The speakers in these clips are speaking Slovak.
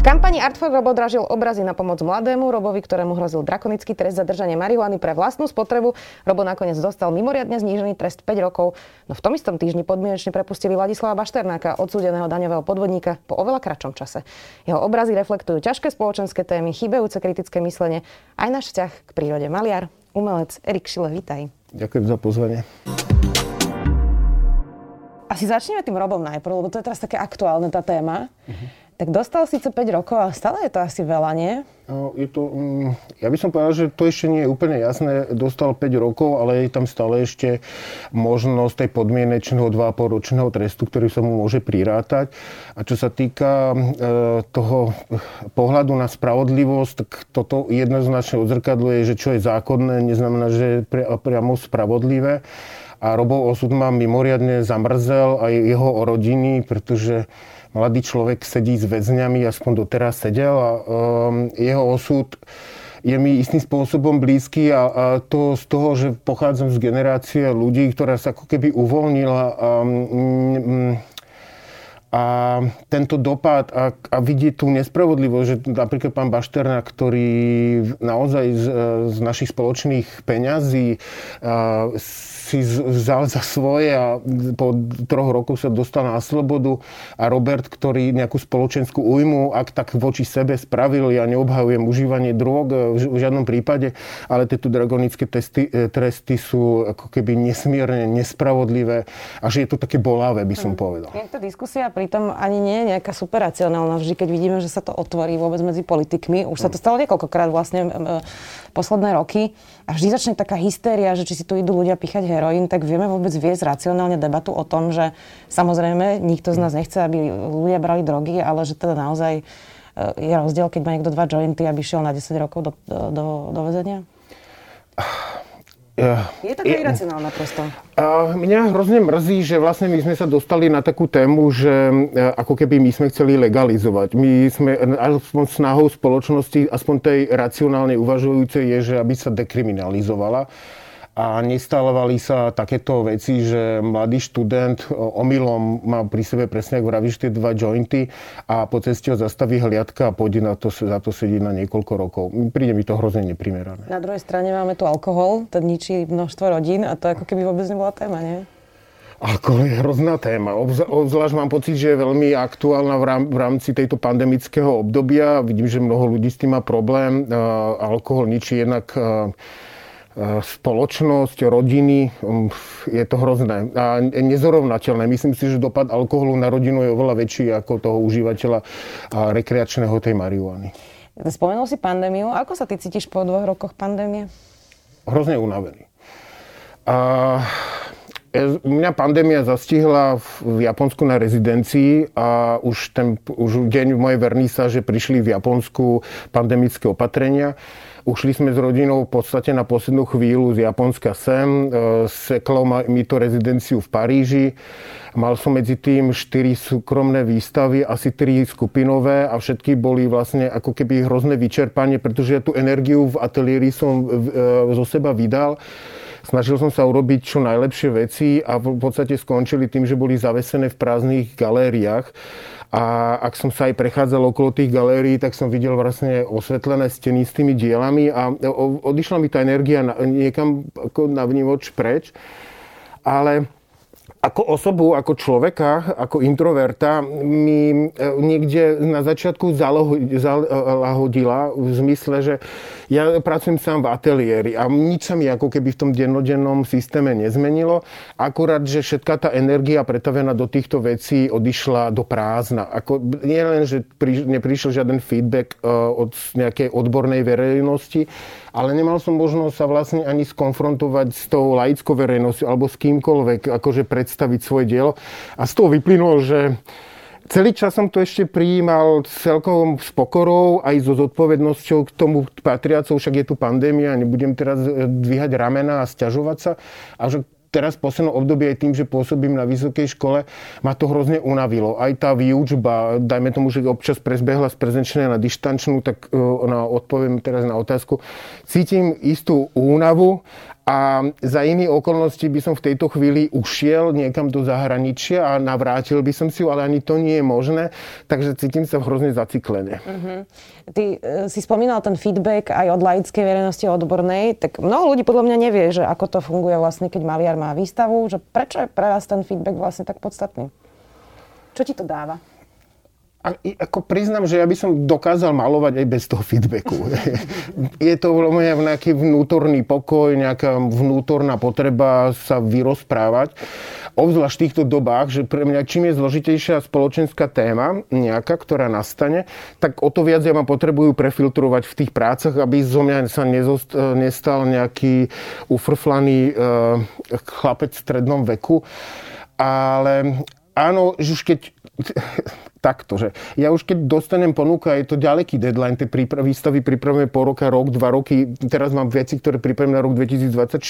V kampani Art for Robo dražil obrazy na pomoc mladému Robovi, ktorému hrozil drakonický trest za držanie marihuany pre vlastnú spotrebu. Robo nakoniec dostal mimoriadne znížený trest 5 rokov. No v tom istom týždni podmienečne prepustili Vladislava Bašternáka, odsúdeného daňového podvodníka, po oveľa kratšom čase. Jeho obrazy reflektujú ťažké spoločenské témy, chýbajúce kritické myslenie, aj náš vzťah k prírode. Maliar, umelec Erik Šile, vítaj. Ďakujem za pozvanie. Asi začneme tým Robom najprv, lebo to je teraz také aktuálne tá téma. Uh-huh. Tak dostal síce 5 rokov, ale stále je to asi veľa, nie? No, je to, um, ja by som povedal, že to ešte nie je úplne jasné. Dostal 5 rokov, ale je tam stále ešte možnosť tej podmienečného 2,5 ročného trestu, ktorý sa mu môže prirátať. A čo sa týka e, toho pohľadu na spravodlivosť, tak toto jednoznačne odzrkadluje, že čo je zákonné, neznamená, že je pri, priamo spravodlivé. A Robov osud ma mimoriadne zamrzel aj jeho rodiny, pretože mladý človek sedí s väzňami, aspoň doteraz sedel a um, jeho osud je mi istým spôsobom blízky a, a to z toho, že pochádzam z generácie ľudí, ktorá sa ako keby uvoľnila a, mm, a tento dopad a, a vidieť tú nespravodlivosť, že napríklad pán Bašterna, ktorý naozaj z, z našich spoločných peňazí a, si vzal za svoje a po troch rokoch sa dostal na slobodu a Robert, ktorý nejakú spoločenskú újmu, ak tak voči sebe spravil, ja neobhajujem užívanie drog v žiadnom prípade, ale tieto dragonické testy, e, tresty sú ako keby nesmierne nespravodlivé a že je to také bolavé, by som hm. povedal. Je to diskusia pritom ani nie je nejaká superacionálna. Vždy, keď vidíme, že sa to otvorí vôbec medzi politikmi, už sa to stalo niekoľkokrát vlastne posledné roky a vždy začne taká hystéria, že či si tu idú ľudia píchať heroín, tak vieme vôbec viesť racionálne debatu o tom, že samozrejme nikto z nás nechce, aby ľudia brali drogy, ale že teda naozaj e, je rozdiel, keď má niekto dva jointy, aby šiel na 10 rokov do, do, do väzenia? Je to iracionálne prosto. Mňa hrozne mrzí, že vlastne my sme sa dostali na takú tému, že e, ako keby my sme chceli legalizovať. My sme, aspoň snahou spoločnosti, aspoň tej racionálne uvažujúcej je, že aby sa dekriminalizovala a nestávali sa takéto veci, že mladý študent omylom má pri sebe presne, ako vravíš, tie dva jointy a po ceste ho zastaví hliadka a pôjde na to, za to sedieť na niekoľko rokov. Príde mi to hrozne neprimerané. Na druhej strane máme tu alkohol, ten ničí množstvo rodín a to ako keby vôbec nebola téma, nie? Alkohol je hrozná téma. Obzvlášť mám pocit, že je veľmi aktuálna v rámci tejto pandemického obdobia. Vidím, že mnoho ľudí s tým má problém. Alkohol ničí jednak spoločnosť, rodiny, um, je to hrozné a nezorovnateľné. Myslím si, že dopad alkoholu na rodinu je oveľa väčší ako toho užívateľa rekreačného tej marihuany. Spomenul si pandémiu. Ako sa ty cítiš po dvoch rokoch pandémie? Hrozne unavený. A Mňa pandémia zastihla v Japonsku na rezidencii a už, ten, už deň mojej vernisáže prišli v Japonsku pandemické opatrenia. Ušli sme s rodinou v podstate na poslednú chvíľu z Japonska sem. E, seklo mi to rezidenciu v Paríži. Mal som medzi tým štyri súkromné výstavy, asi tri skupinové a všetky boli vlastne ako keby hrozné vyčerpanie, pretože ja tú energiu v ateliéri som e, zo seba vydal. Snažil som sa urobiť čo najlepšie veci a v podstate skončili tým, že boli zavesené v prázdnych galériách. A ak som sa aj prechádzal okolo tých galérií, tak som videl vlastne osvetlené steny s tými dielami a odišla mi tá energia niekam na vnívoč preč. Ale ako osobu, ako človeka, ako introverta mi e, niekde na začiatku zalahodila v zmysle, že ja pracujem sám v ateliéri a nič sa mi ako keby v tom dennodennom systéme nezmenilo. Akurát, že všetká tá energia pretavená do týchto vecí odišla do prázdna. Ako, nie len, že pri, neprišiel žiaden feedback uh, od nejakej odbornej verejnosti, ale nemal som možnosť sa vlastne ani skonfrontovať s tou laickou verejnosťou alebo s kýmkoľvek, akože predstaviť svoje dielo. A z toho vyplynulo, že Celý čas som to ešte prijímal celkom s pokorou, aj so zodpovednosťou k tomu patriacou, však je tu pandémia, nebudem teraz dvíhať ramena a stiažovať sa. A že teraz v poslednom období aj tým, že pôsobím na vysokej škole, ma to hrozne unavilo. Aj tá výučba, dajme tomu, že občas prezbehla z prezenčnej na dištančnú, tak e, na, odpoviem teraz na otázku. Cítim istú únavu a za iné okolnosti by som v tejto chvíli ušiel niekam do zahraničia a navrátil by som si ale ani to nie je možné, takže cítim sa hrozne zaciklene. Uh-huh. Ty uh, si spomínal ten feedback aj od laickej verejnosti odbornej, tak mnoho ľudí podľa mňa nevie, že ako to funguje vlastne, keď maliar má výstavu, že prečo je pre vás ten feedback vlastne tak podstatný? Čo ti to dáva? A, ako priznám, že ja by som dokázal malovať aj bez toho feedbacku. je to mňa nejaký vnútorný pokoj, nejaká vnútorná potreba sa vyrozprávať. Obzvlášť v týchto dobách, že pre mňa čím je zložitejšia spoločenská téma nejaká, ktorá nastane, tak o to viac ja ma potrebujú prefiltrovať v tých prácach, aby zo mňa sa nezost, nestal nejaký ufrflaný uh, chlapec v strednom veku. Ale áno, že už keď takto, že ja už keď dostanem ponuka, je to ďaleký deadline, tie príprav, výstavy pripravujeme po roka, rok, dva roky, teraz mám veci, ktoré pripravím na rok 2024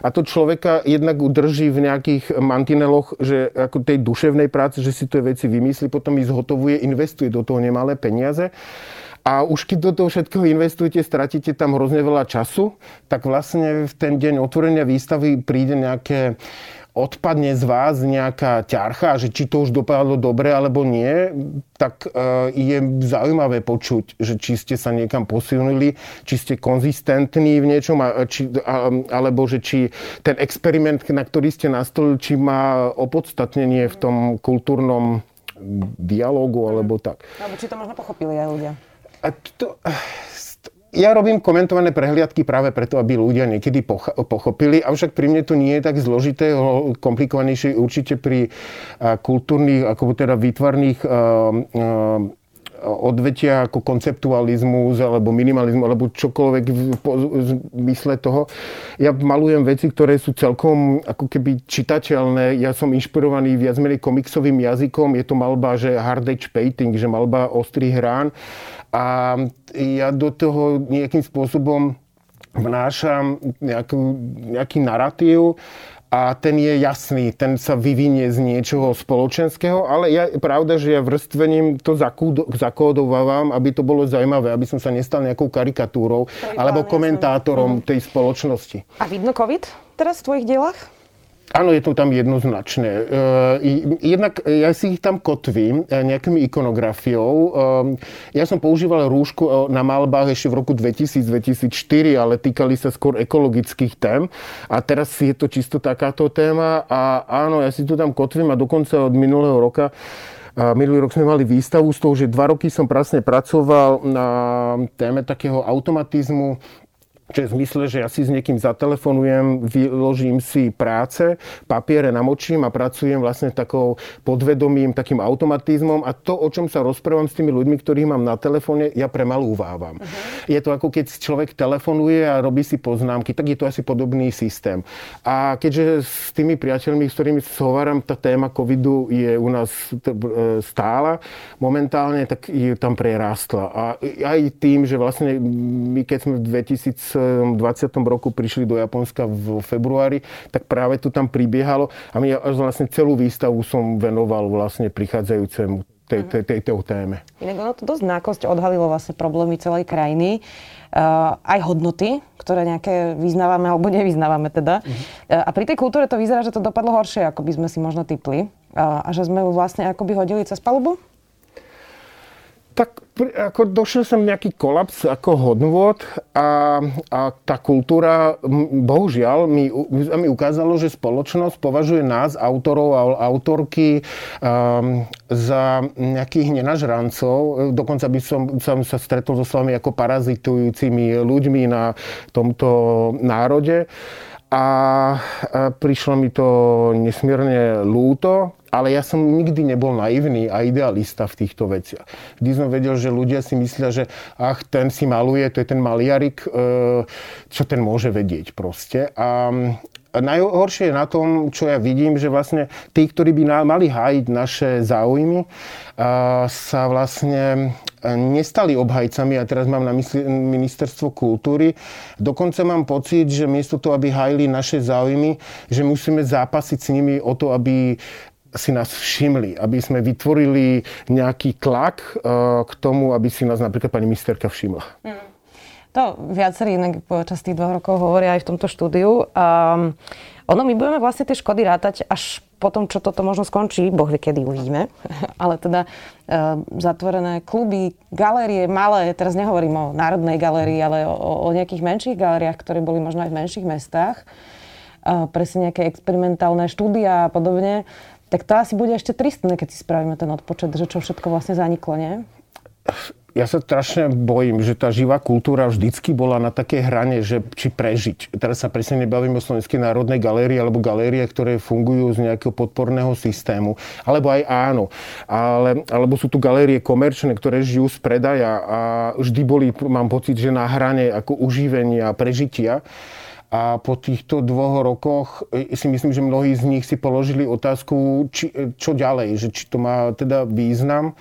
a to človeka jednak udrží v nejakých mantineloch, že ako tej duševnej práce, že si to veci vymyslí, potom ich zhotovuje, investuje do toho nemalé peniaze. A už keď do toho všetkého investujete, stratíte tam hrozne veľa času, tak vlastne v ten deň otvorenia výstavy príde nejaké odpadne z vás nejaká ťarcha, že či to už dopadlo dobre alebo nie, tak e, je zaujímavé počuť, že či ste sa niekam posilnili, či ste konzistentní v niečom, či, alebo že či ten experiment, na ktorý ste nastolili, či má opodstatnenie v tom kultúrnom dialogu, alebo tak. Alebo či to možno pochopili aj ľudia. A to, ja robím komentované prehliadky práve preto, aby ľudia niekedy pochopili, avšak pri mne to nie je tak zložité, komplikovanejšie určite pri kultúrnych, ako teda výtvarných odvetia ako konceptualizmus alebo minimalizmus alebo čokoľvek v zmysle toho. Ja malujem veci, ktoré sú celkom ako keby čitateľné. Ja som inšpirovaný viac menej komiksovým jazykom. Je to malba, že hard edge painting, že malba ostrých hrán a ja do toho nejakým spôsobom vnášam nejaký, nejaký narratív a ten je jasný, ten sa vyvinie z niečoho spoločenského, ale ja, pravda, že ja vrstvením to zakódovávam, aby to bolo zaujímavé, aby som sa nestal nejakou karikatúrou alebo komentátorom tej spoločnosti. A vidno COVID teraz v tvojich dielach? Áno, je to tam jednoznačné. E, jednak ja si ich tam kotvím e, nejakými ikonografiou. E, ja som používal rúšku na malbách ešte v roku 2000-2004, ale týkali sa skôr ekologických tém. A teraz je to čisto takáto téma. A áno, ja si to tam kotvím a dokonca od minulého roka a minulý rok sme mali výstavu z toho, že dva roky som prasne pracoval na téme takého automatizmu Čiže v zmysle, že ja si s niekým zatelefonujem, vyložím si práce, papiere namočím a pracujem vlastne takou podvedomým, takým automatizmom a to, o čom sa rozprávam s tými ľuďmi, ktorých mám na telefóne, ja premalúvávam. Uh-huh. Je to ako keď človek telefonuje a robí si poznámky, tak je to asi podobný systém. A keďže s tými priateľmi, s ktorými sa hováram, tá téma covidu je u nás e, stála momentálne, tak je tam prerástla. A aj tým, že vlastne my keď sme v 2000 20. roku prišli do Japonska v februári, tak práve to tam pribiehalo a my vlastne celú výstavu som venoval vlastne prichádzajúcemu tej, tej, tejto téme. Inak ono to dosť nákosť odhalilo vlastne problémy celej krajiny. Uh, aj hodnoty, ktoré nejaké vyznávame alebo nevyznávame teda. Uh-huh. Uh, a pri tej kultúre to vyzerá, že to dopadlo horšie, ako by sme si možno typli. Uh, a že sme ju vlastne akoby hodili cez palubu? Tak ako došiel som nejaký kolaps ako hodnôt a, a tá kultúra, bohužiaľ, mi, mi ukázalo, že spoločnosť považuje nás, autorov a autorky, um, za nejakých nenažrancov. Dokonca by som, som sa stretol so slovami ako parazitujúcimi ľuďmi na tomto národe. A, a prišlo mi to nesmierne lúto, ale ja som nikdy nebol naivný a idealista v týchto veciach. Vždy som vedel, že ľudia si myslia, že ach, ten si maluje, to je ten maliarik, e, čo ten môže vedieť proste. A najhoršie je na tom, čo ja vidím, že vlastne tí, ktorí by mali hájiť naše záujmy, sa vlastne nestali obhajcami, a teraz mám na mysli ministerstvo kultúry. Dokonca mám pocit, že miesto toho, aby hájili naše záujmy, že musíme zápasiť s nimi o to, aby si nás všimli, aby sme vytvorili nejaký tlak e, k tomu, aby si nás napríklad pani ministerka všimla. Mm. To viacerí inak počas tých dvoch rokov hovoria aj v tomto štúdiu. Um, ono, my budeme vlastne tie škody rátať až potom, čo toto možno skončí, boh vie, kedy uvidíme, ale teda uh, zatvorené kluby, galérie, malé, teraz nehovorím o Národnej galérii, ale o, o nejakých menších galériách, ktoré boli možno aj v menších mestách, uh, presne nejaké experimentálne štúdia a podobne, tak to asi bude ešte tristné, keď si spravíme ten odpočet, že čo všetko vlastne zaniklo, nie? Ja sa strašne bojím, že tá živá kultúra vždycky bola na také hrane, že či prežiť. Teraz sa presne nebavím o Slovenskej národnej galérii alebo galérie, ktoré fungujú z nejakého podporného systému. Alebo aj áno. Ale, alebo sú tu galérie komerčné, ktoré žijú z predaja a vždy boli, mám pocit, že na hrane ako užívenia a prežitia. A po týchto dvoch rokoch e, si myslím, že mnohí z nich si položili otázku, či, čo ďalej, že či to má teda význam.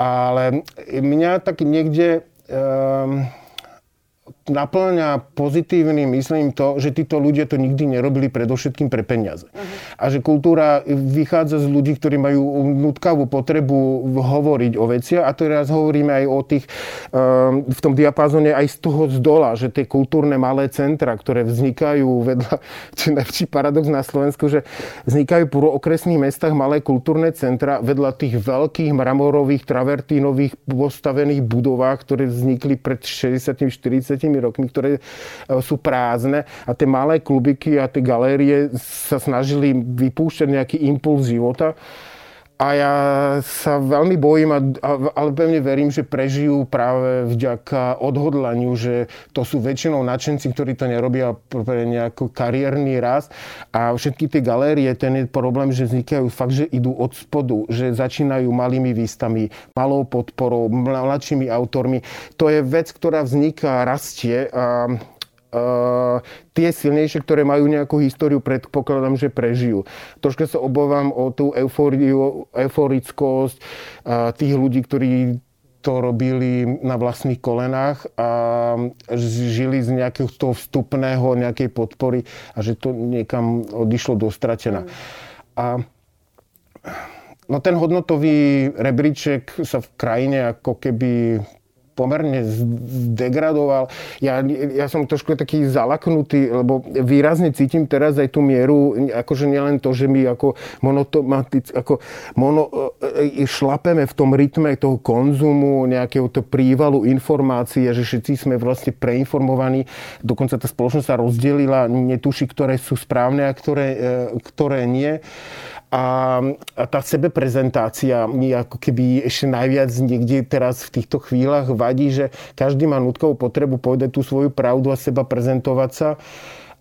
Ale mňa tak niekde um, naplňa pozitívnym, myslím to, že títo ľudia to nikdy nerobili predovšetkým pre peniaze. Uh-huh. A že kultúra vychádza z ľudí, ktorí majú nutkavú potrebu hovoriť o veciach a teraz hovoríme aj o tých um, v tom diapázone aj z toho z dola, že tie kultúrne malé centra, ktoré vznikajú vedľa, čo je najväčší paradox na Slovensku, že vznikajú v okresných mestách malé kultúrne centra vedľa tých veľkých mramorových, travertínových postavených budovách, ktoré vznikli pred 60-40 rokmi, ktoré e, sú prázdne a tie malé klubiky a tie galérie sa snažili vypúšťať nejaký impuls života. A ja sa veľmi bojím, ale pevne verím, že prežijú práve vďaka odhodlaniu, že to sú väčšinou nadšenci, ktorí to nerobia pre nejaký kariérny rast. A všetky tie galérie, ten je problém, že vznikajú fakt, že idú od spodu, že začínajú malými výstami, malou podporou, mladšími autormi. To je vec, ktorá vzniká, rastie a Uh, tie silnejšie, ktoré majú nejakú históriu, predpokladám, že prežijú. Troška sa obávam o tú eufóriu, euforickosť uh, tých ľudí, ktorí to robili na vlastných kolenách a žili z nejakého toho vstupného, nejakej podpory a že to niekam odišlo dostratená. Mm. A no ten hodnotový rebríček sa v krajine ako keby pomerne zdegradoval. Ja, ja som trošku taký zalaknutý, lebo výrazne cítim teraz aj tú mieru, akože nielen to, že my ako monotomatic, ako mono, e, e, šlapeme v tom rytme toho konzumu, nejakého to prívalu informácií že všetci sme vlastne preinformovaní. Dokonca tá spoločnosť sa rozdelila, netuší, ktoré sú správne a ktoré, e, ktoré nie. A, a tá sebeprezentácia mi ako keby ešte najviac niekde teraz v týchto chvíľach vadí, že každý má nutkovú potrebu povedať tú svoju pravdu a seba prezentovať sa.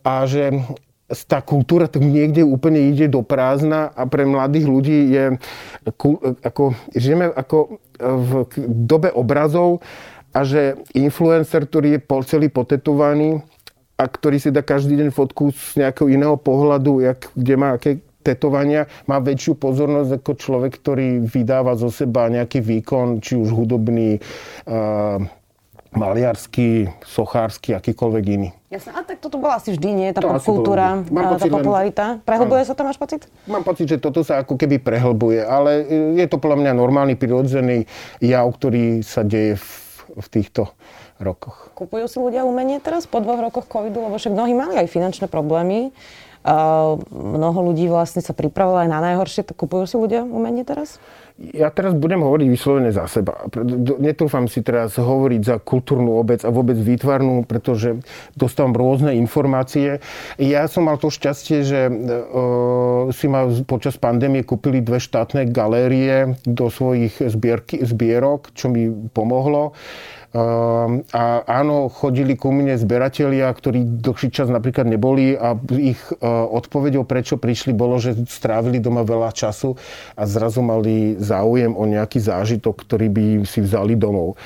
A že tá kultúra tak niekde úplne ide do prázdna a pre mladých ľudí je ako, žijeme ako v dobe obrazov a že influencer, ktorý je celý potetovaný a ktorý si dá každý deň fotku z nejakého iného pohľadu, jak, kde má aké tetovania má väčšiu pozornosť ako človek, ktorý vydáva zo seba nejaký výkon, či už hudobný, uh, maliarský, sochársky, akýkoľvek iný. Jasne, a tak toto bola asi vždy, nie? Tá to kultúra, tá popularita. Prehlbuje sa to, máš pocit? Mám pocit, že toto sa ako keby prehlbuje, ale je to podľa mňa normálny, prirodzený jav, ktorý sa deje v, v týchto rokoch. Kupujú si ľudia umenie teraz po dvoch rokoch covidu, lebo však mnohí mali aj finančné problémy. Mnoho ľudí vlastne sa pripravilo aj na najhoršie, tak kupujú si ľudia umenie teraz? Ja teraz budem hovoriť vyslovene za seba. Netrúfam si teraz hovoriť za kultúrnu obec a vôbec výtvarnú, pretože dostávam rôzne informácie. Ja som mal to šťastie, že uh, si ma počas pandémie kúpili dve štátne galérie do svojich zbierky, zbierok, čo mi pomohlo. Ehm, a áno, chodili ku mne zberatelia, ktorí dlhší čas napríklad neboli a ich e, odpovedou, prečo prišli, bolo, že strávili doma veľa času a zrazu mali záujem o nejaký zážitok, ktorý by si vzali domov.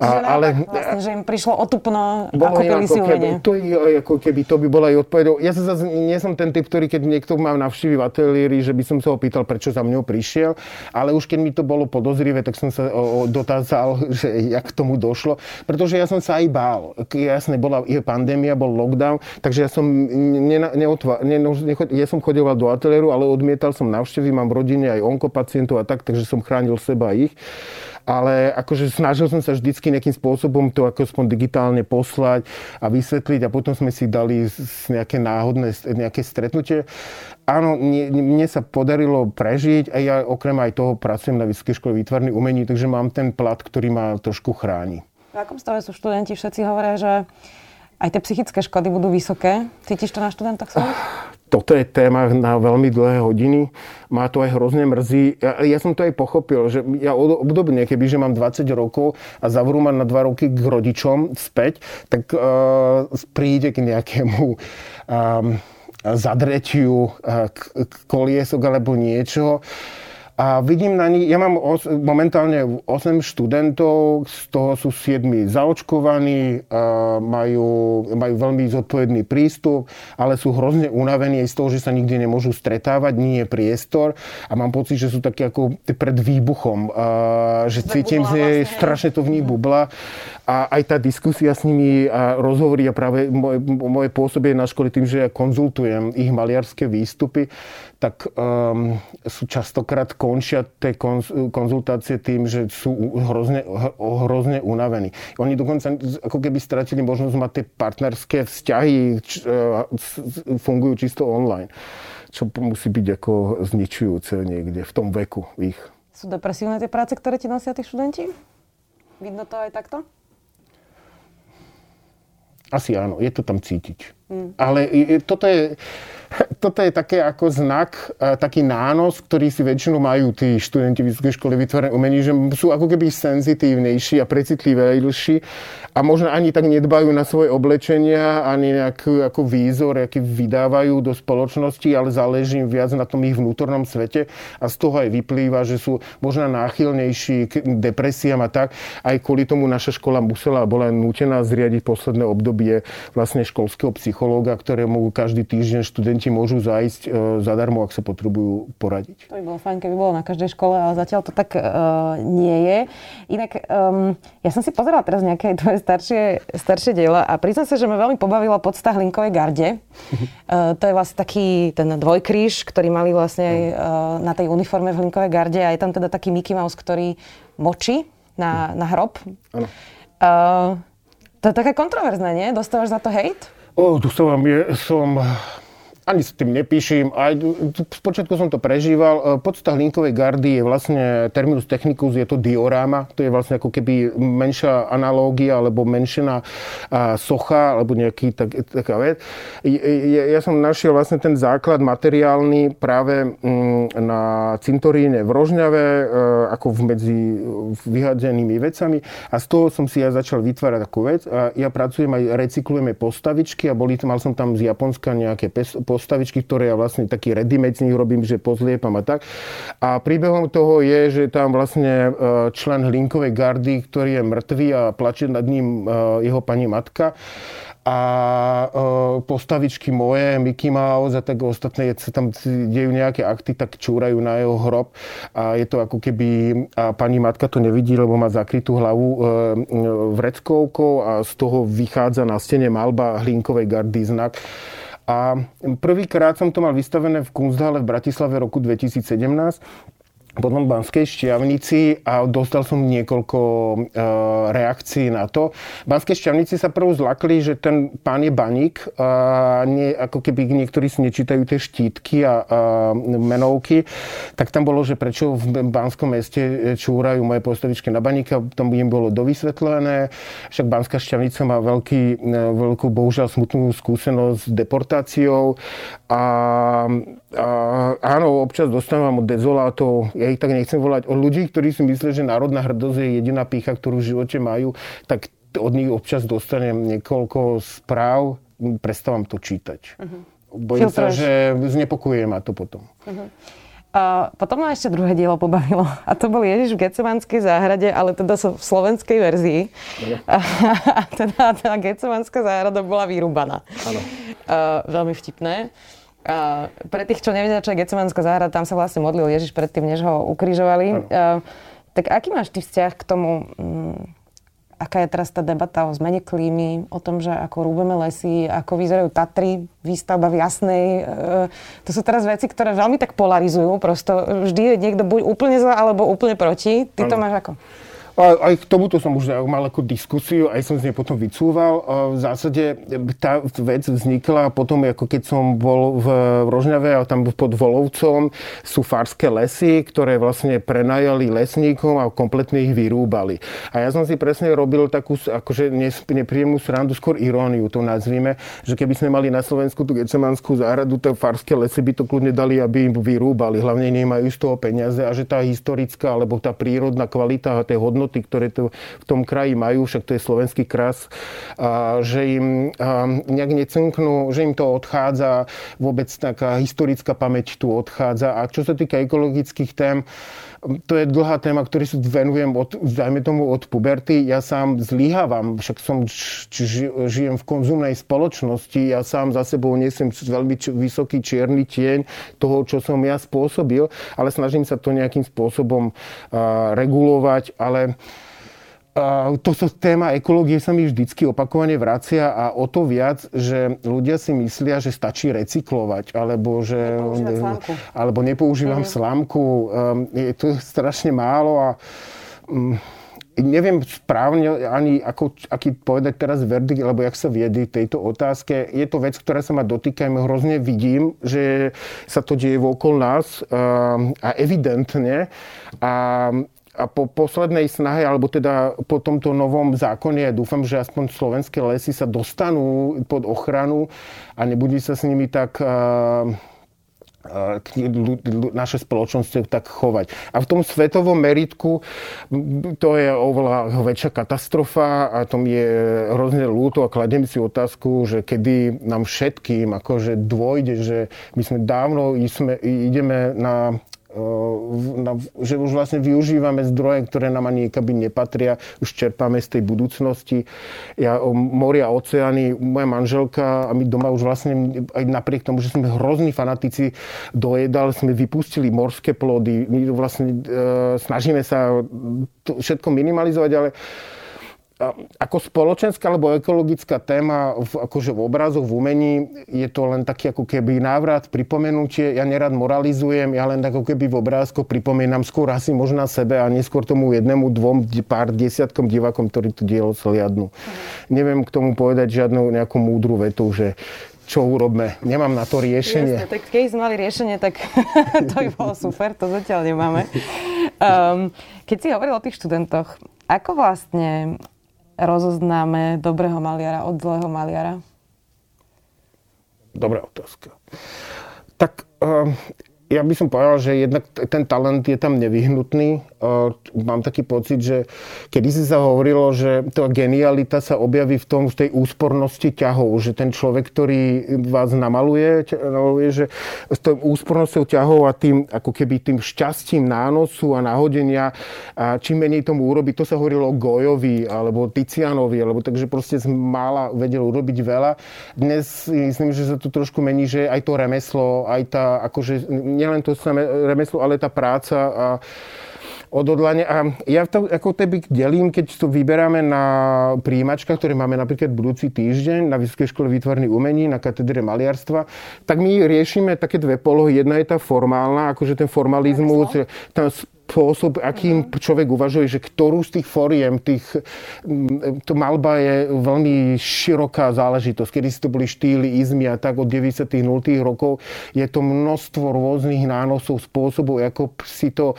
A, ale, vlastne, že im prišlo otupno a kúpili si keby, to, je, ako keby to by bola aj odpovedou. Ja sa zase nie som ten typ, ktorý keď niekto má navštívi v ateliéri, že by som sa ho pýtal, prečo za mňou prišiel, ale už keď mi to bolo podozrivé, tak som sa o, o, dotázal, že jak k tomu došlo došlo, pretože ja som sa aj bál. Jasne, bola je pandémia, bol lockdown, takže ja som, ne, neotva, ne, no, nechod, ja som chodil do ateliéru, ale odmietal som navštevy, mám v rodine aj onkopacientov a tak, takže som chránil seba a ich ale akože snažil som sa vždycky nejakým spôsobom to ako aspoň digitálne poslať a vysvetliť a potom sme si dali nejaké náhodné nejaké stretnutie. Áno, mne sa podarilo prežiť a ja okrem aj toho pracujem na Vysokej škole výtvarných umení, takže mám ten plat, ktorý ma trošku chráni. V akom stave sú študenti? Všetci hovoria, že aj tie psychické škody budú vysoké. Cítiš to na študentoch svojich? Toto je téma na veľmi dlhé hodiny. Má to aj hrozne mrzí. Ja, ja som to aj pochopil, že ja obdobne, keby mám 20 rokov a zavrú ma na 2 roky k rodičom späť, tak uh, príde k nejakému um, zadretiu, uh, k, k koliesok alebo niečo. Uh, a vidím na nich, ja mám os, momentálne 8 študentov, z toho sú 7 zaočkovaní, majú, majú veľmi zodpovedný prístup, ale sú hrozne unavení aj z toho, že sa nikde nemôžu stretávať, nie je priestor a mám pocit, že sú takí ako pred výbuchom, že cítim, že vlastne. strašne to v nich bubla a aj tá diskusia s nimi a rozhovory a práve moje, moje pôsobie na škole tým, že ja konzultujem ich maliarské výstupy, tak um, sú častokrát končia tie konzultácie tým, že sú hrozne, hrozne unavení. Oni dokonca ako keby stratili možnosť mať tie partnerské vzťahy, č, uh, fungujú čisto online. Čo musí byť ako zničujúce niekde v tom veku ich. Sú depresívne tie práce, ktoré ti nosia tí študenti? Vidno to aj takto? Asi áno, je to tam cítiť. Mm. Ale toto je toto je také ako znak, e, taký nános, ktorý si väčšinou majú tí študenti vysokej školy vytvorené umení, že sú ako keby senzitívnejší a precitlivejší a možno ani tak nedbajú na svoje oblečenia, ani nejaký ako výzor, aký vydávajú do spoločnosti, ale záleží viac na tom ich vnútornom svete a z toho aj vyplýva, že sú možno náchylnejší k depresiám a tak. Aj kvôli tomu naša škola musela, bola nútená zriadiť posledné obdobie vlastne školského psychológa, ktorému každý týždeň študenti študenti môžu zájsť e, zadarmo, ak sa potrebujú poradiť. To by bolo fajn, keby bolo na každej škole, ale zatiaľ to tak uh, nie je. Inak um, ja som si pozerala teraz nejaké tvoje staršie, staršie diela a priznám sa, že ma veľmi pobavila podsta Hlinkovej garde. uh, to je vlastne taký ten dvojkríž, ktorý mali vlastne aj uh, na tej uniforme v Hlinkovej garde a je tam teda taký Mickey Mouse, ktorý močí na, na hrob. Áno. Uh, to je také kontroverzné, nie? Dostávaš za to hejt? O, som, je, som ani s tým nepíšim. Aj, počiatku som to prežíval. E, podsta hlinkovej gardy je vlastne terminus technicus, je to dioráma. To je vlastne ako keby menšia analógia alebo menšená socha alebo nejaký tak, taká vec. Ja som našiel vlastne ten základ materiálny práve mm, na cintoríne v Rožňave e, ako v medzi vyhadzenými vecami a z toho som si ja začal vytvárať takú vec. A ja pracujem aj, recyklujeme postavičky a boli, mal som tam z Japonska nejaké pes, postavičky, ktoré ja vlastne taký ready z nich robím, že pozliepam a tak. A príbehom toho je, že tam vlastne e, člen Hlinkovej gardy, ktorý je mŕtvý a plače nad ním e, jeho pani matka a e, postavičky moje, Mickey Mouse a tak ostatné, sa tam dejú nejaké akty, tak čúrajú na jeho hrob a je to ako keby, a pani matka to nevidí, lebo má zakrytú hlavu e, vreckovkou a z toho vychádza na stene malba hlinkovej gardy znak a prvýkrát som to mal vystavené v Kunsthalle v Bratislave roku 2017 potom Banskej šťavnici a dostal som niekoľko e, reakcií na to. Banskej šťavnici sa prv zlakli, že ten pán je baník a nie, ako keby niektorí si nečítajú tie štítky a, a menovky, tak tam bolo, že prečo v Banskom meste čúrajú moje postavičky na baníka, tam im bolo dovysvetlené. Však Banská šťavnica má veľký, e, veľkú, bohužiaľ smutnú skúsenosť s deportáciou a, a áno, občas dostávam od dezolátov ja ich tak nechcem volať, od ľudí, ktorí si myslia, že národná hrdosť je jediná pícha, ktorú v živote majú, tak od nich občas dostanem niekoľko správ, prestávam to čítať. Uh-huh. Bojím Filtruješ. sa, že znepokojuje ma to potom. Uh-huh. A potom ma ešte druhé dielo pobavilo. A to bol Ježiš v Gecemanskej záhrade, ale teda v slovenskej verzii. A, a teda tá Gecemanská záhrada bola vyrúbaná. Áno. veľmi vtipné. Pre tých, čo nevedia, čo je Gecemanská záhrada, tam sa vlastne modlil Ježiš predtým, než ho ukrižovali. tak aký máš ty vzťah k tomu, mm, aká je teraz tá debata o zmene klímy, o tom, že ako rúbeme lesy, ako vyzerajú Tatry, výstavba v Jasnej. E, to sú teraz veci, ktoré veľmi tak polarizujú. Prosto vždy je niekto buď úplne za, alebo úplne proti. Ty to máš ako? A aj k tomuto som už mal ako diskusiu, aj som z nej potom vycúval. V zásade tá vec vznikla potom, ako keď som bol v Rožňave a tam pod Volovcom sú farské lesy, ktoré vlastne prenajali lesníkom a kompletne ich vyrúbali. A ja som si presne robil takú akože nepríjemnú srandu, skôr iróniu to nazvime, že keby sme mali na Slovensku tú Gecemanskú záhradu, tie farské lesy by to kľudne dali, aby im vyrúbali. Hlavne nemajú z toho peniaze a že tá historická alebo tá prírodná kvalita a tie hodnoty hodnoty, ktoré to v tom kraji majú, však to je slovenský kras, a že im a nejak necenknú, že im to odchádza, vôbec taká historická pamäť tu odchádza. A čo sa týka ekologických tém, to je dlhá téma, ktorý sa venujem od, dajme tomu od puberty. Ja sám zlyhávam, však som či, žijem v konzumnej spoločnosti, ja sám za sebou nesiem veľmi č- vysoký čierny tieň toho, čo som ja spôsobil, ale snažím sa to nejakým spôsobom uh, regulovať, ale to sa téma ekológie sa mi vždycky opakovane vracia a o to viac, že ľudia si myslia, že stačí recyklovať, alebo že... Alebo nepoužívam mm. slámku. Um, je to strašne málo a um, neviem správne ani ako, aký povedať teraz verdikt, alebo jak sa viedy tejto otázke. Je to vec, ktorá sa ma dotýka, ja hrozne vidím, že sa to deje okolo nás um, a evidentne. A a po poslednej snahe, alebo teda po tomto novom zákone, ja dúfam, že aspoň slovenské lesy sa dostanú pod ochranu a nebude sa s nimi tak naše spoločnosti tak chovať. A v tom svetovom meritku to je oveľa väčšia katastrofa a tom je hrozne ľúto a kladem si otázku, že kedy nám všetkým akože dôjde, že my sme dávno ideme na že už vlastne využívame zdroje, ktoré nám ani by nepatria, už čerpáme z tej budúcnosti. Ja, moria, oceány, moja manželka a my doma už vlastne, aj napriek tomu, že sme hrozní fanatici dojedal, sme vypustili morské plody, my vlastne e, snažíme sa to všetko minimalizovať, ale ako spoločenská alebo ekologická téma v, akože v obrazoch, v umení je to len taký ako keby návrat, pripomenutie. Ja nerad moralizujem, ja len ako keby v obrázkoch pripomínam skôr asi možná sebe a neskôr tomu jednému, dvom, pár desiatkom divákom, ktorí to dielo sliadnú. Mm. Neviem k tomu povedať žiadnu nejakú múdru vetu, že čo urobme. Nemám na to riešenie. Jasne, tak keď sme mali riešenie, tak to by bolo super, to zatiaľ nemáme. Um, keď si hovoril o tých študentoch, ako vlastne rozoznáme dobrého maliara od zlého maliara? Dobrá otázka. Tak uh, ja by som povedal, že jednak ten talent je tam nevyhnutný. Mám taký pocit, že kedy si sa hovorilo, že tá genialita sa objaví v tom, v tej úspornosti ťahov, že ten človek, ktorý vás namaluje, namaluje že s tou úspornosťou ťahov a tým, ako keby tým šťastím nánosu a náhodenia, a čím menej tomu urobiť, to sa hovorilo Gojovi alebo Ticianovi, alebo takže proste z mála vedel urobiť veľa. Dnes myslím, že sa to trošku mení, že aj to remeslo, aj tá akože nielen to remeslo, ale tá práca a odhodlanie. A ja to ako teby delím, keď to vyberáme na príjimačkách, ktoré máme napríklad budúci týždeň na Vysokej škole výtvarných umení, na katedre maliarstva, tak my riešime také dve polohy. Jedna je tá formálna, akože ten formalizmus, ten spôsob, akým mhm. človek uvažuje, že ktorú z tých foriem, tých, mm, to malba je veľmi široká záležitosť. Kedy si to boli štýly, izmy a tak od 90. 0. rokov je to množstvo rôznych nánosov, spôsobov, ako si to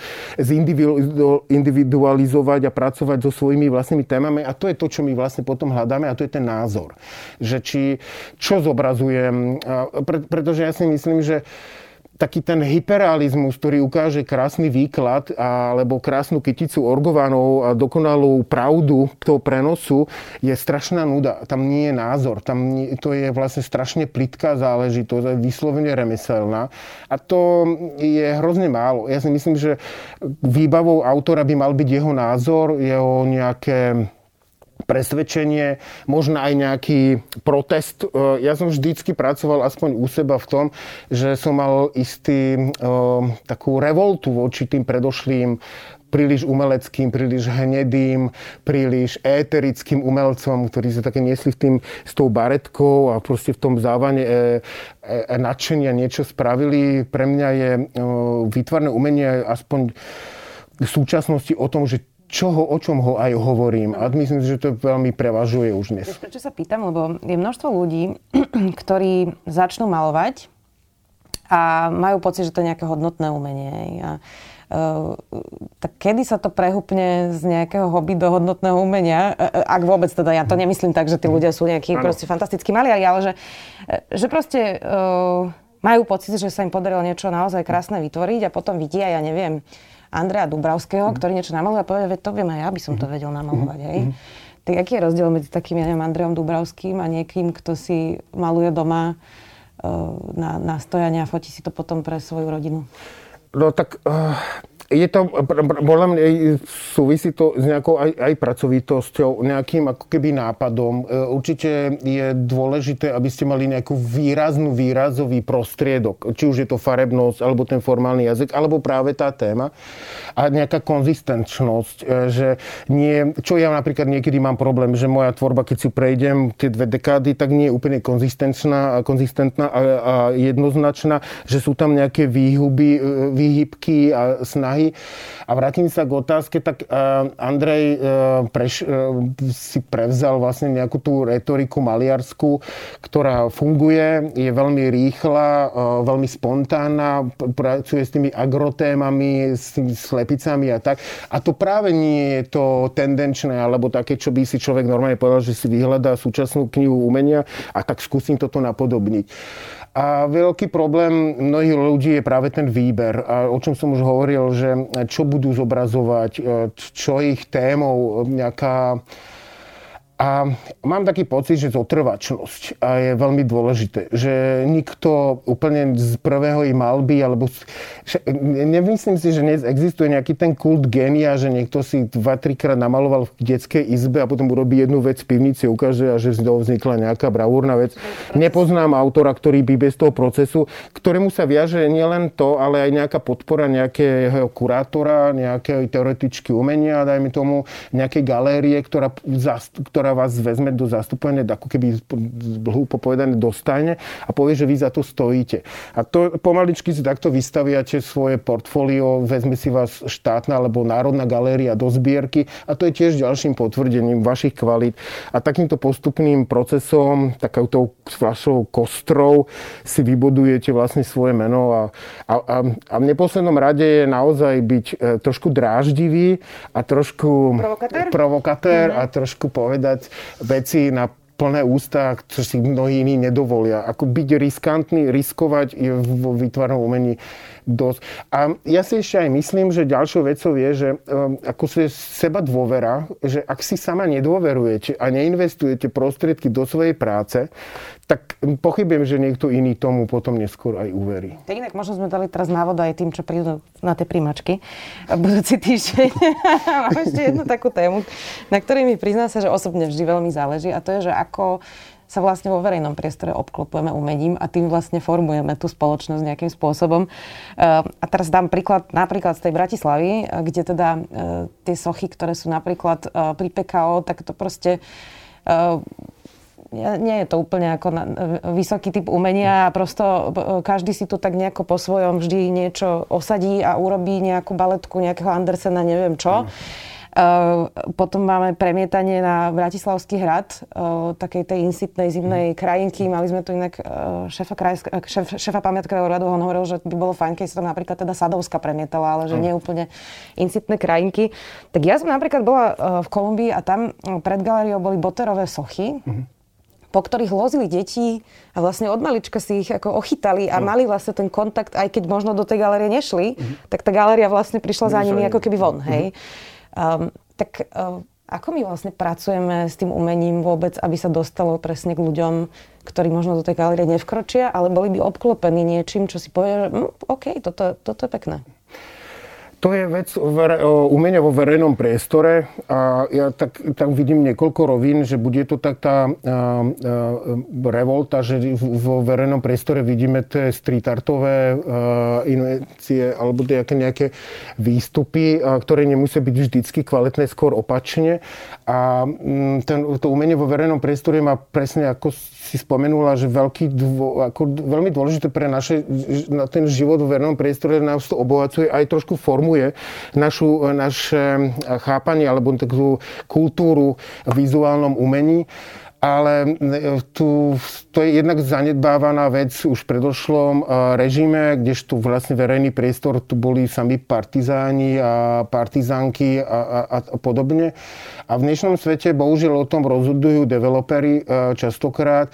individualizovať a pracovať so svojimi vlastnými témami. A to je to, čo my vlastne potom hľadáme a to je ten názor. Že či, čo zobrazujem, pretože ja si myslím, že taký ten hyperrealizmus, ktorý ukáže krásny výklad alebo krásnu kyticu orgovanov a dokonalú pravdu toho prenosu, je strašná nuda. Tam nie je názor. Tam nie, to je vlastne strašne plitká záležitosť, vyslovene remeselná. A to je hrozne málo. Ja si myslím, že výbavou autora by mal byť jeho názor, jeho nejaké presvedčenie, možno aj nejaký protest. E, ja som vždycky pracoval aspoň u seba v tom, že som mal istý, e, takú revoltu voči tým predošlým príliš umeleckým, príliš hnedým, príliš éterickým umelcom, ktorí sa také niesli v tým, s tou baretkou a proste v tom závane e, e, nadšenia niečo spravili. Pre mňa je e, výtvarné umenie aspoň v súčasnosti o tom, že čoho, o čom ho aj hovorím. A myslím si, že to veľmi prevažuje už dnes. Prečo sa pýtam, lebo je množstvo ľudí, ktorí začnú malovať a majú pocit, že to je nejaké hodnotné umenie. A, uh, tak kedy sa to prehupne z nejakého hobby do hodnotného umenia? Uh, ak vôbec teda, ja to nemyslím tak, že tí ľudia sú nejakí ano. proste fantastickí maliari, ale že, že proste uh, majú pocit, že sa im podarilo niečo naozaj krásne vytvoriť a potom vidia, ja neviem, Andrea Dubravského, mm. ktorý niečo namaluje a povie, to viem aj ja by som to mhm. vedel namalovať. Hej? Mm. Tak aký je rozdiel medzi takým, ja neviem, Andreom Dubravským a niekým, kto si maluje doma uh, na, na stojania a fotí si to potom pre svoju rodinu? No tak uh, je to, podľa mňa súvisí to s nejakou aj, aj pracovitosťou, nejakým ako keby nápadom. E, určite je dôležité, aby ste mali nejakú výraznú výrazový prostriedok. Či už je to farebnosť, alebo ten formálny jazyk, alebo práve tá téma. A nejaká konzistenčnosť, e, že nie, čo ja napríklad niekedy mám problém, že moja tvorba, keď si prejdem tie dve dekády, tak nie je úplne konzistentná, konzistentná a, a jednoznačná, že sú tam nejaké výhuby, e, výhybky a snahy snahy. A vrátim sa k otázke, tak eh, Andrej eh, preš, eh, si prevzal vlastne nejakú tú retoriku maliarsku, ktorá funguje, je veľmi rýchla, veľmi spontánna, pracuje s tými agrotémami, s tými slepicami a tak. A to práve nie je to tendenčné, alebo také, čo by si človek normálne povedal, že si vyhľadá súčasnú knihu umenia a tak skúsim toto napodobniť. A veľký problém mnohých ľudí je práve ten výber. A o čom som už hovoril, že čo budú zobrazovať, e, čo ich témou, nejaká a mám taký pocit, že zotrvačnosť je veľmi dôležité, že nikto úplne z prvého i malby, alebo nemyslím si, že dnes existuje nejaký ten kult genia, že niekto si 2-3 krát namaloval v detskej izbe a potom urobí jednu vec v pivnici, ukáže a že z toho vznikla nejaká bravúrna vec. Nepoznám autora, ktorý by bez toho procesu, ktorému sa viaže nielen to, ale aj nejaká podpora nejakého kurátora, nejakej teoretičky umenia, dajme tomu, nejakej galérie, ktorá, ktorá ktorá vás vezme do zastupovania, ako keby hlúpo povedané dostane a povie, že vy za to stojíte. A to pomaličky si takto vystaviate svoje portfólio, vezme si vás štátna alebo národná galéria do zbierky a to je tiež ďalším potvrdením vašich kvalít. A takýmto postupným procesom, takouto vašou kostrou si vybudujete vlastne svoje meno a, a, a, a v neposlednom rade je naozaj byť e, trošku dráždivý a trošku provokatér, provokatér mm-hmm. a trošku povedať povedať veci na plné ústa, čo si mnohí iní nedovolia. Ako byť riskantný, riskovať je vo výtvarnom umení dosť. A ja si ešte aj myslím, že ďalšou vecou je, že um, ako si seba dôvera, že ak si sama nedôverujete a neinvestujete prostriedky do svojej práce, tak pochybujem, že niekto iný tomu potom neskôr aj uverí. Tak inak možno sme dali teraz návod aj tým, čo prídu na tie príjmačky budúci týždeň. Mám ešte jednu takú tému, na ktorej mi prizná sa, že osobne vždy veľmi záleží a to je, že ako sa vlastne vo verejnom priestore obklopujeme umením a tým vlastne formujeme tú spoločnosť nejakým spôsobom. Eh, a teraz dám príklad napríklad z tej Bratislavy, eh, kde teda eh, tie sochy, ktoré sú napríklad pri PKO, tak to proste nie je to úplne ako vysoký typ umenia a prosto každý si tu tak nejako po svojom vždy niečo osadí a urobí nejakú baletku nejakého Andersena, neviem čo. Mm. Uh, potom máme premietanie na Bratislavský hrad, uh, takej tej insitnej zimnej krajinky. Mali sme tu inak uh, šéfa, krajsk- šéf, šéfa pamiatkového radu, on hovoril, že by bolo fajn, keď sa tam napríklad teda Sadovska premietala, ale že nie úplne insitné krajinky. Tak ja som napríklad bola v Kolumbii a tam pred galériou boli boterové sochy. Mm-hmm po ktorých lozili deti a vlastne od malička si ich ako ochytali a no. mali vlastne ten kontakt, aj keď možno do tej galérie nešli, mm-hmm. tak tá galéria vlastne prišla za nimi ako keby von, hej. Mm-hmm. Um, tak uh, ako my vlastne pracujeme s tým umením vôbec, aby sa dostalo presne k ľuďom, ktorí možno do tej galérie nevkročia, ale boli by obklopení niečím, čo si povie, že hm, OK, toto, toto je pekné. To je vec umenia vo verejnom priestore a ja tak, tak vidím niekoľko rovín, že bude to tak tá a, a, revolta, že vo verejnom priestore vidíme tie street artové invencie alebo nejaké, nejaké výstupy, a, ktoré nemusia byť vždycky kvalitné, skôr opačne. A ten, to umenie vo verejnom priestore má presne, ako si spomenula, že veľký, ako veľmi dôležité pre naše, na ten život vo verejnom priestore nás to obohacuje aj trošku formu formuje našu, naše chápanie alebo takú kultúru v vizuálnom umení ale tu, to je jednak zanedbávaná vec už v predošlom e, režime, kdežto vlastne verejný priestor tu boli sami partizáni a partizánky a, a, a podobne. A v dnešnom svete bohužiaľ o tom rozhodujú developery e, častokrát,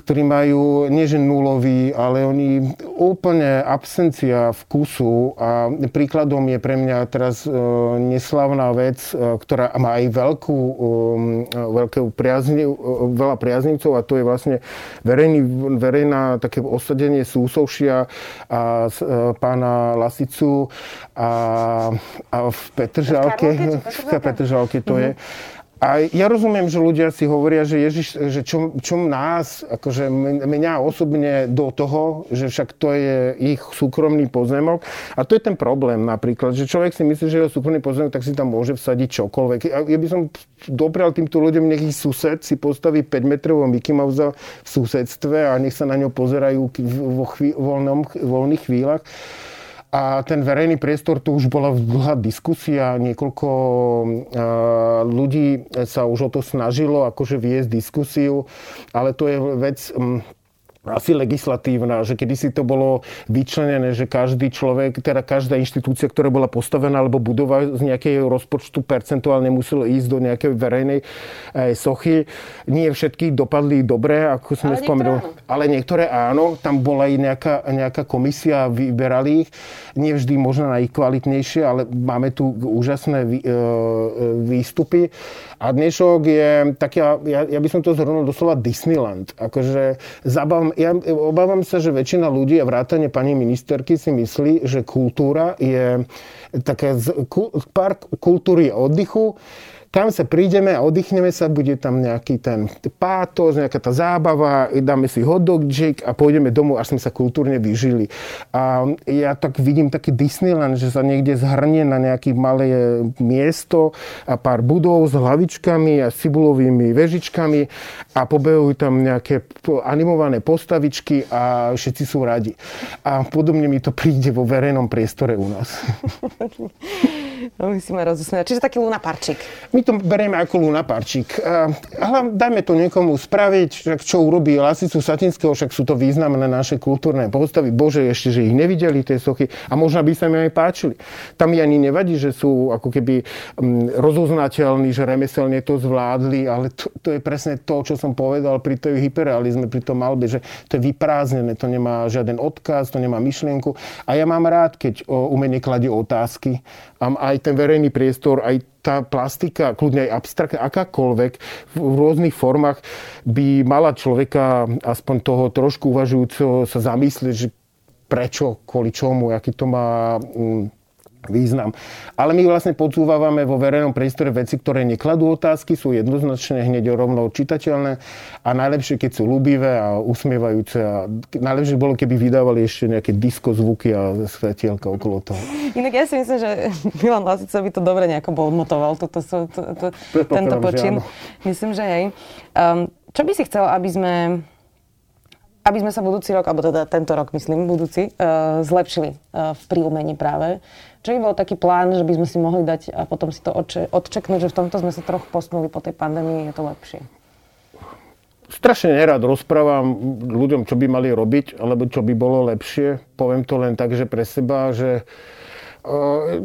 ktorí majú nie že nulový, ale oni úplne absencia vkusu a príkladom je pre mňa teraz e, neslavná vec, ktorá má aj veľkú, veľkú priazni, veľa priaznivcov a to je vlastne verejný, verejná také osadenie súsovšia a pána Lasicu a, a v Petržalke, v Petržalke to je. A ja rozumiem, že ľudia si hovoria, že Ježiš, že čo, čo nás, akože mňa osobne do toho, že však to je ich súkromný pozemok. A to je ten problém napríklad, že človek si myslí, že je súkromný pozemok, tak si tam môže vsadiť čokoľvek. Ja by som doprial týmto ľuďom, nech ich sused si postaví 5 metrového Mickey Mouse v susedstve a nech sa na ňo pozerajú vo chví, voľnom, voľných chvíľach. A ten verejný priestor, tu už bola dlhá diskusia, niekoľko ľudí sa už o to snažilo, akože viesť diskusiu, ale to je vec asi legislatívna, že kedy si to bolo vyčlenené, že každý človek, teda každá inštitúcia, ktorá bola postavená alebo budova z nejakého rozpočtu percentuálne muselo ísť do nejakej verejnej e, sochy. Nie všetky dopadli dobre, ako sme spomenuli. Ale niektoré áno. Tam bola aj nejaká, nejaká komisia, vyberali ich. Nie vždy možno najkvalitnejšie, ale máme tu úžasné vý, e, výstupy. A dnešok je taký, ja, ja by som to zhrnul doslova Disneyland. Akože zabav, ja obávam sa, že väčšina ľudí a vrátane pani ministerky si myslí, že kultúra je také park kultúry a oddychu, tam sa prídeme a oddychneme sa, bude tam nejaký ten pátos, nejaká tá zábava, dáme si hotdogčik a pôjdeme domov, až sme sa kultúrne vyžili. A ja tak vidím taký Disneyland, že sa niekde zhrnie na nejaké malé miesto a pár budov s hlavičkami a cibulovými vežičkami a pobehujú tam nejaké animované postavičky a všetci sú radi. A podobne mi to príde vo verejnom priestore u nás. No, musíme rozusmiať. Čiže taký lunaparčík. My to berieme ako lunaparčík. Ale dajme to niekomu spraviť, čo urobí Lasicu Satinského, však sú to významné naše kultúrne postavy. Bože, ešte, že ich nevideli tie sochy a možno by sa mi aj páčili. Tam mi ani nevadí, že sú ako keby mm, rozoznateľní, že remeselne to zvládli, ale to, to je presne to, čo som povedal pri tej hyperrealizme, pri tom malbe, že to je vyprázdnené, to nemá žiaden odkaz, to nemá myšlienku. A ja mám rád, keď umenie kladie otázky a aj ten verejný priestor, aj tá plastika, kľudne aj abstraktná, akákoľvek, v rôznych formách by mala človeka, aspoň toho trošku uvažujúceho, sa zamyslieť, že prečo, kvôli čomu, aký to má mm, význam. Ale my vlastne podsúvávame vo verejnom priestore veci, ktoré nekladú otázky, sú jednoznačne hneď rovno čitateľné a najlepšie, keď sú ľúbivé a usmievajúce. A najlepšie bolo, keby vydávali ešte nejaké disko zvuky a svetielka okolo toho. Inak ja si myslím, že Milan Lasica by to dobre nejako bolmotoval, toto, to, to, to, tento počin. Myslím, že hej. Um, čo by si chcel, aby sme aby sme sa budúci rok, alebo teda tento rok, myslím, budúci, uh, zlepšili uh, v príumení práve. Čo by bol taký plán, že by sme si mohli dať a potom si to odče- odčeknúť, že v tomto sme sa trochu posnuli po tej pandémii, je to lepšie? Strašne nerád rozprávam ľuďom, čo by mali robiť, alebo čo by bolo lepšie. Poviem to len tak, že pre seba, že uh,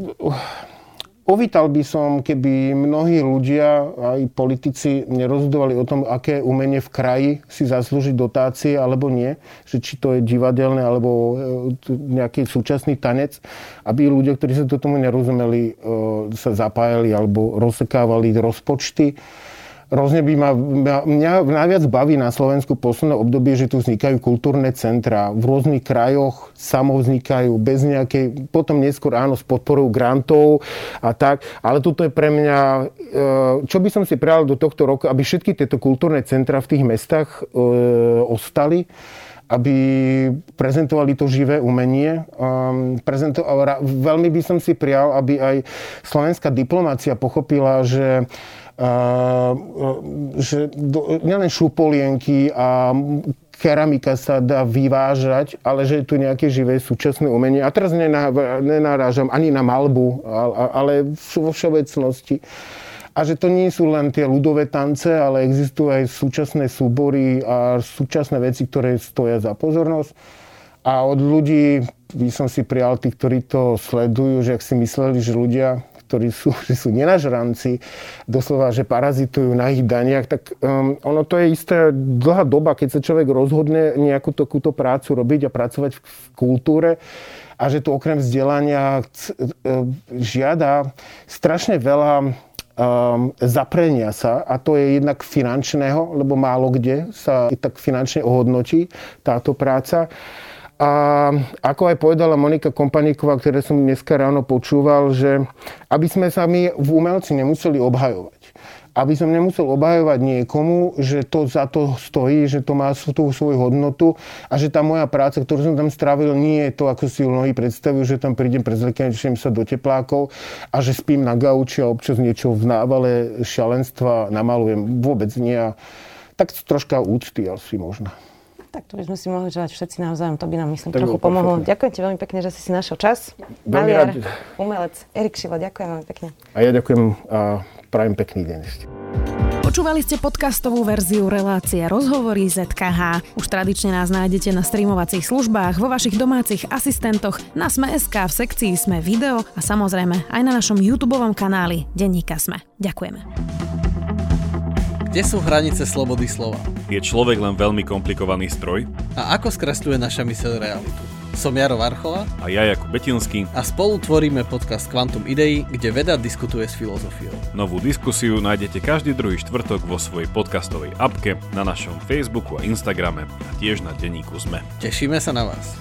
Ovítal by som, keby mnohí ľudia, aj politici, nerozhodovali o tom, aké umenie v kraji si zaslúži dotácie alebo nie, že či to je divadelné alebo e, nejaký súčasný tanec, aby ľudia, ktorí sa do tomu nerozumeli, e, sa zapájali alebo rozsekávali rozpočty Hrozne by ma, mňa najviac baví na Slovensku posledné obdobie, že tu vznikajú kultúrne centra. V rôznych krajoch samo vznikajú, bez nejakej, potom neskôr áno, s podporou grantov a tak. Ale toto je pre mňa, e, čo by som si prijal do tohto roku, aby všetky tieto kultúrne centra v tých mestách e, ostali aby prezentovali to živé umenie. Um, veľmi by som si prijal, aby aj slovenská diplomácia pochopila, že že do, nielen šupolienky a keramika sa dá vyvážať, ale že je tu nejaké živé súčasné umenie. A teraz nenarážam ani na malbu, ale vo všeobecnosti. A že to nie sú len tie ľudové tance, ale existujú aj súčasné súbory a súčasné veci, ktoré stoja za pozornosť. A od ľudí by som si prijal tých, ktorí to sledujú, že ak si mysleli, že ľudia ktorí sú, že sú nenažranci, doslova, že parazitujú na ich daniach, tak um, ono to je isté dlhá doba, keď sa človek rozhodne nejakú takúto prácu robiť a pracovať v, v kultúre a že tu okrem vzdelania e, žiada strašne veľa um, zaprenia sa a to je jednak finančného, lebo málo kde sa tak finančne ohodnotí táto práca. A ako aj povedala Monika Kompaníková, ktoré som dneska ráno počúval, že aby sme sa my v umelci nemuseli obhajovať. Aby som nemusel obhajovať niekomu, že to za to stojí, že to má tú svoju hodnotu a že tá moja práca, ktorú som tam strávil, nie je to, ako si mnohí predstavujú, že tam prídem prezleknem sa do teplákov a že spím na gauči a občas niečo v návale šialenstva namalujem. Vôbec nie. Tak troška úcty asi možno. Tak to by sme si mohli želať všetci navzájom, to by nám myslím tak trochu pomohlo. Perfektne. Ďakujem ti veľmi pekne, že si si našiel čas. Maliar, umelec, Erik Šivo, ďakujem veľmi pekne. A ja ďakujem a prajem pekný deň ešte. Počúvali ste podcastovú verziu relácie Rozhovory ZKH. Už tradične nás nájdete na streamovacích službách, vo vašich domácich asistentoch, na Sme.sk, v sekcii Sme video a samozrejme aj na našom YouTube kanáli Denníka Sme. Ďakujeme. Kde sú hranice slobody slova? Je človek len veľmi komplikovaný stroj? A ako skresľuje naša myseľ realitu? Som Jaro Varchola a ja Jakub Betinský a spolu tvoríme podcast Quantum Idei, kde veda diskutuje s filozofiou. Novú diskusiu nájdete každý druhý štvrtok vo svojej podcastovej apke, na našom Facebooku a Instagrame a tiež na denníku ZME. Tešíme sa na vás.